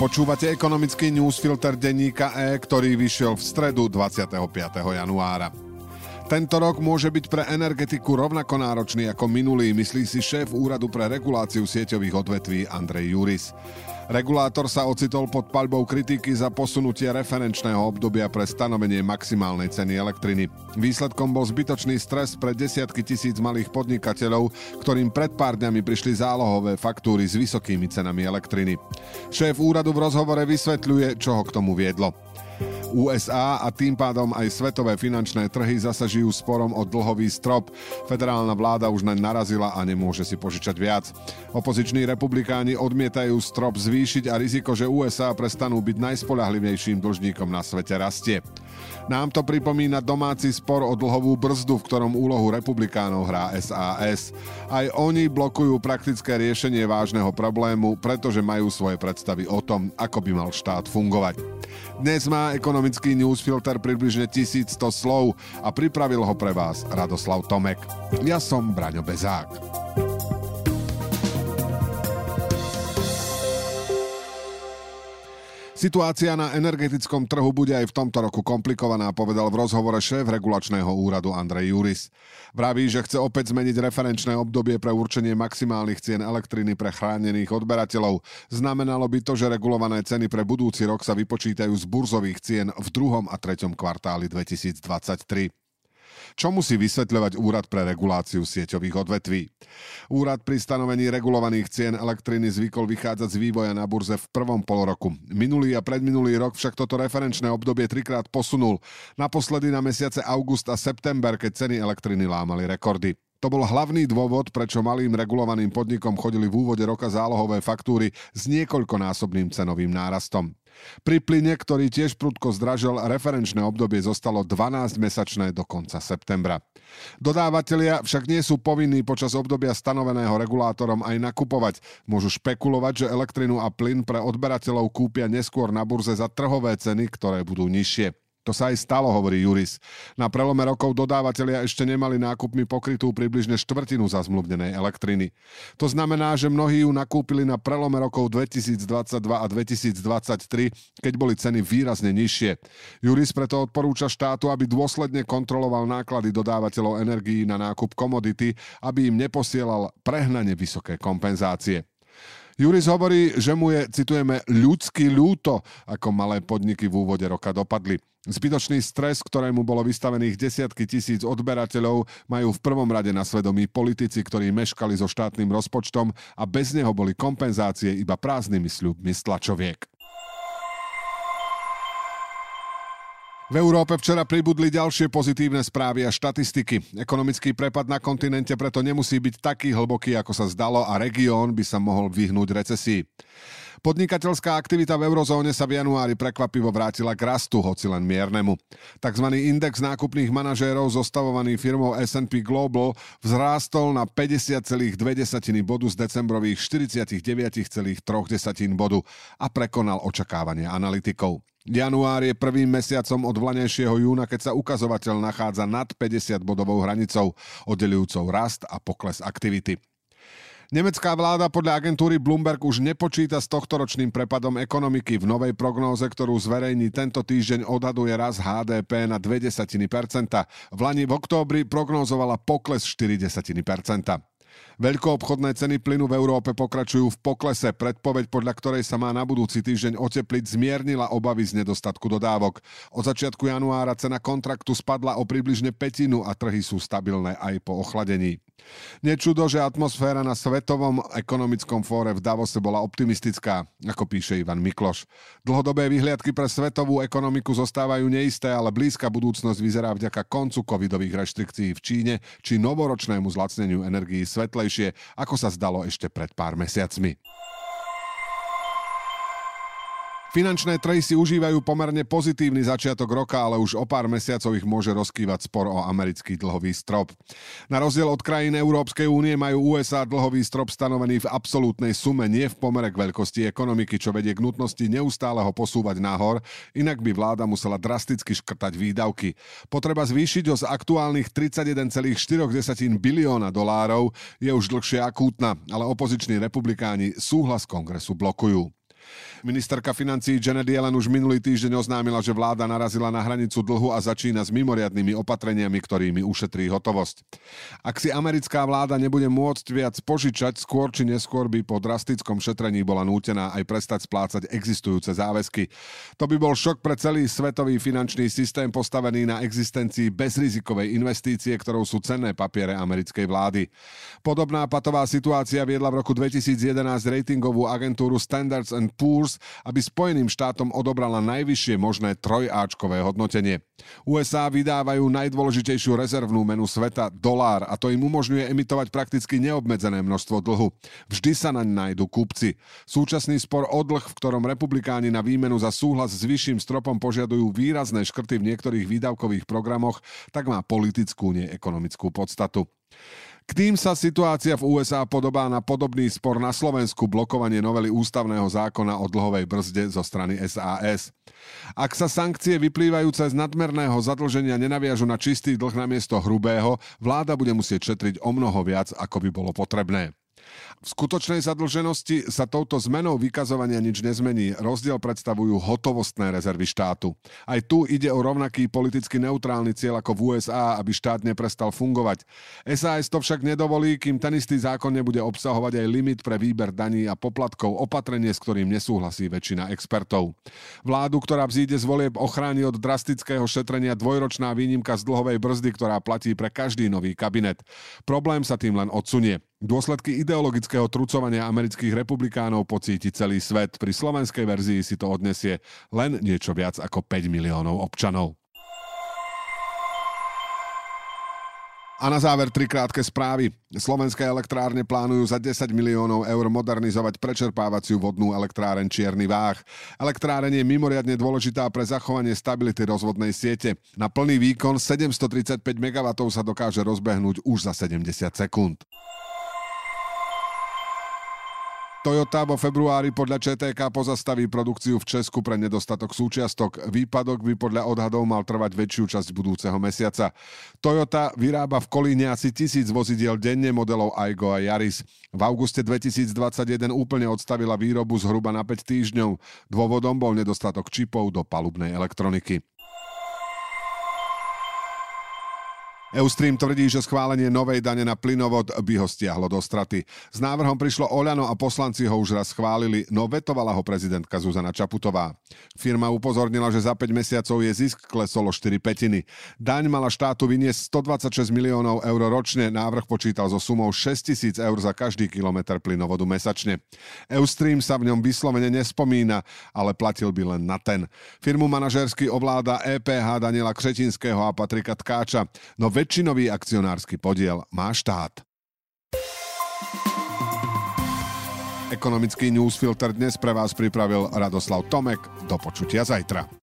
Počúvate ekonomický newsfilter denníka E, ktorý vyšiel v stredu 25. januára. Tento rok môže byť pre energetiku rovnako náročný ako minulý, myslí si šéf Úradu pre reguláciu sieťových odvetví Andrej Juris. Regulátor sa ocitol pod paľbou kritiky za posunutie referenčného obdobia pre stanovenie maximálnej ceny elektriny. Výsledkom bol zbytočný stres pre desiatky tisíc malých podnikateľov, ktorým pred pár dňami prišli zálohové faktúry s vysokými cenami elektriny. Šéf úradu v rozhovore vysvetľuje, čo ho k tomu viedlo. USA a tým pádom aj svetové finančné trhy zasa žijú sporom o dlhový strop. Federálna vláda už naň narazila a nemôže si požičať viac. Opoziční republikáni odmietajú strop zvýšiť a riziko, že USA prestanú byť najspolahlivejším dlžníkom na svete rastie. Nám to pripomína domáci spor o dlhovú brzdu, v ktorom úlohu republikánov hrá SAS. Aj oni blokujú praktické riešenie vážneho problému, pretože majú svoje predstavy o tom, ako by mal štát fungovať. Dnes má ekonomický newsfilter približne 1100 slov a pripravil ho pre vás Radoslav Tomek. Ja som Braňo Bezák. Situácia na energetickom trhu bude aj v tomto roku komplikovaná, povedal v rozhovore šéf regulačného úradu Andrej Juris. Vraví, že chce opäť zmeniť referenčné obdobie pre určenie maximálnych cien elektriny pre chránených odberateľov. Znamenalo by to, že regulované ceny pre budúci rok sa vypočítajú z burzových cien v druhom a treťom kvartáli 2023. Čo musí vysvetľovať Úrad pre reguláciu sieťových odvetví? Úrad pri stanovení regulovaných cien elektriny zvykol vychádzať z vývoja na burze v prvom poloroku. Minulý a predminulý rok však toto referenčné obdobie trikrát posunul. Naposledy na mesiace august a september, keď ceny elektriny lámali rekordy. To bol hlavný dôvod, prečo malým regulovaným podnikom chodili v úvode roka zálohové faktúry s niekoľkonásobným cenovým nárastom. Pri plyne, ktorý tiež prudko zdražil, referenčné obdobie zostalo 12-mesačné do konca septembra. Dodávateľia však nie sú povinní počas obdobia stanoveného regulátorom aj nakupovať. Môžu špekulovať, že elektrinu a plyn pre odberateľov kúpia neskôr na burze za trhové ceny, ktoré budú nižšie. To sa aj stalo, hovorí Juris. Na prelome rokov dodávateľia ešte nemali nákupmi pokrytú približne štvrtinu zazmluvnenej elektriny. To znamená, že mnohí ju nakúpili na prelome rokov 2022 a 2023, keď boli ceny výrazne nižšie. Juris preto odporúča štátu, aby dôsledne kontroloval náklady dodávateľov energií na nákup komodity, aby im neposielal prehnane vysoké kompenzácie. Juris hovorí, že mu je, citujeme, ľudský ľúto, ako malé podniky v úvode roka dopadli. Zbytočný stres, ktorému bolo vystavených desiatky tisíc odberateľov, majú v prvom rade na svedomí politici, ktorí meškali so štátnym rozpočtom a bez neho boli kompenzácie iba prázdnymi sľubmi stlačoviek. V Európe včera pribudli ďalšie pozitívne správy a štatistiky. Ekonomický prepad na kontinente preto nemusí byť taký hlboký, ako sa zdalo a región by sa mohol vyhnúť recesii. Podnikateľská aktivita v eurozóne sa v januári prekvapivo vrátila k rastu, hoci len miernemu. Takzvaný index nákupných manažérov zostavovaný firmou S&P Global vzrástol na 50,2 bodu z decembrových 49,3 bodu a prekonal očakávania analytikov. Január je prvým mesiacom od vlanejšieho júna, keď sa ukazovateľ nachádza nad 50 bodovou hranicou, oddelujúcou rast a pokles aktivity. Nemecká vláda podľa agentúry Bloomberg už nepočíta s tohtoročným prepadom ekonomiky. V novej prognóze, ktorú zverejní tento týždeň, odhaduje raz HDP na 0,2%. V Lani v októbri prognózovala pokles 0,4%. Veľkoobchodné ceny plynu v Európe pokračujú v poklese. Predpoveď, podľa ktorej sa má na budúci týždeň otepliť, zmiernila obavy z nedostatku dodávok. Od začiatku januára cena kontraktu spadla o približne petinu a trhy sú stabilné aj po ochladení. Nečudo, že atmosféra na Svetovom ekonomickom fóre v Davose bola optimistická, ako píše Ivan Mikloš. Dlhodobé vyhliadky pre svetovú ekonomiku zostávajú neisté, ale blízka budúcnosť vyzerá vďaka koncu covidových reštrikcií v Číne či novoročnému zlacneniu energií svetlej rýchlejšie, ako sa zdalo ešte pred pár mesiacmi. Finančné trhy si užívajú pomerne pozitívny začiatok roka, ale už o pár mesiacov ich môže rozkývať spor o americký dlhový strop. Na rozdiel od krajín Európskej únie majú USA dlhový strop stanovený v absolútnej sume, nie v pomere k veľkosti ekonomiky, čo vedie k nutnosti neustáleho posúvať nahor, inak by vláda musela drasticky škrtať výdavky. Potreba zvýšiť ho z aktuálnych 31,4 bilióna dolárov je už dlhšie akútna, ale opoziční republikáni súhlas kongresu blokujú. Ministerka financí Janet Yellen už minulý týždeň oznámila, že vláda narazila na hranicu dlhu a začína s mimoriadnými opatreniami, ktorými ušetrí hotovosť. Ak si americká vláda nebude môcť viac požičať, skôr či neskôr by po drastickom šetrení bola nútená aj prestať splácať existujúce záväzky. To by bol šok pre celý svetový finančný systém postavený na existencii bezrizikovej investície, ktorou sú cenné papiere americkej vlády. Podobná patová situácia viedla v roku 2011 ratingovú agentúru Standards Poor's aby Spojeným štátom odobrala najvyššie možné trojáčkové hodnotenie. USA vydávajú najdôležitejšiu rezervnú menu sveta, dolár, a to im umožňuje emitovať prakticky neobmedzené množstvo dlhu. Vždy sa naň nájdu kúpci. Súčasný spor o dlh, v ktorom republikáni na výmenu za súhlas s vyšším stropom požiadujú výrazné škrty v niektorých výdavkových programoch, tak má politickú, nie ekonomickú podstatu. K tým sa situácia v USA podobá na podobný spor na Slovensku blokovanie novely ústavného zákona o dlhovej brzde zo strany SAS. Ak sa sankcie vyplývajúce z nadmerného zadlženia nenaviažu na čistý dlh namiesto hrubého, vláda bude musieť šetriť o mnoho viac, ako by bolo potrebné. V skutočnej zadlženosti sa touto zmenou vykazovania nič nezmení. Rozdiel predstavujú hotovostné rezervy štátu. Aj tu ide o rovnaký politicky neutrálny cieľ ako v USA, aby štát neprestal fungovať. SAS to však nedovolí, kým ten istý zákon nebude obsahovať aj limit pre výber daní a poplatkov, opatrenie, s ktorým nesúhlasí väčšina expertov. Vládu, ktorá vzíde z volieb ochráni od drastického šetrenia dvojročná výnimka z dlhovej brzdy, ktorá platí pre každý nový kabinet. Problém sa tým len odsunie. Dôsledky ideologického trucovania amerických republikánov pocíti celý svet. Pri slovenskej verzii si to odnesie len niečo viac ako 5 miliónov občanov. A na záver tri krátke správy. Slovenské elektrárne plánujú za 10 miliónov eur modernizovať prečerpávaciu vodnú elektráren Čierny Váh. Elektráren je mimoriadne dôležitá pre zachovanie stability rozvodnej siete. Na plný výkon 735 MW sa dokáže rozbehnúť už za 70 sekúnd. Toyota vo februári podľa ČTK pozastaví produkciu v Česku pre nedostatok súčiastok. Výpadok by podľa odhadov mal trvať väčšiu časť budúceho mesiaca. Toyota vyrába v Kolíne asi tisíc vozidiel denne modelov Aigo a Yaris. V auguste 2021 úplne odstavila výrobu zhruba na 5 týždňov. Dôvodom bol nedostatok čipov do palubnej elektroniky. Eustream tvrdí, že schválenie novej dane na plynovod by ho stiahlo do straty. S návrhom prišlo Oľano a poslanci ho už raz schválili, no vetovala ho prezidentka Zuzana Čaputová. Firma upozornila, že za 5 mesiacov je zisk klesol o 4 petiny. Daň mala štátu vyniesť 126 miliónov eur ročne, návrh počítal so sumou 6 tisíc eur za každý kilometr plynovodu mesačne. Eustream sa v ňom vyslovene nespomína, ale platil by len na ten. Firmu manažersky ovláda EPH Daniela Křetinského a Patrika Tkáča, no väčšinový akcionársky podiel má štát. Ekonomický newsfilter dnes pre vás pripravil Radoslav Tomek. Do počutia zajtra.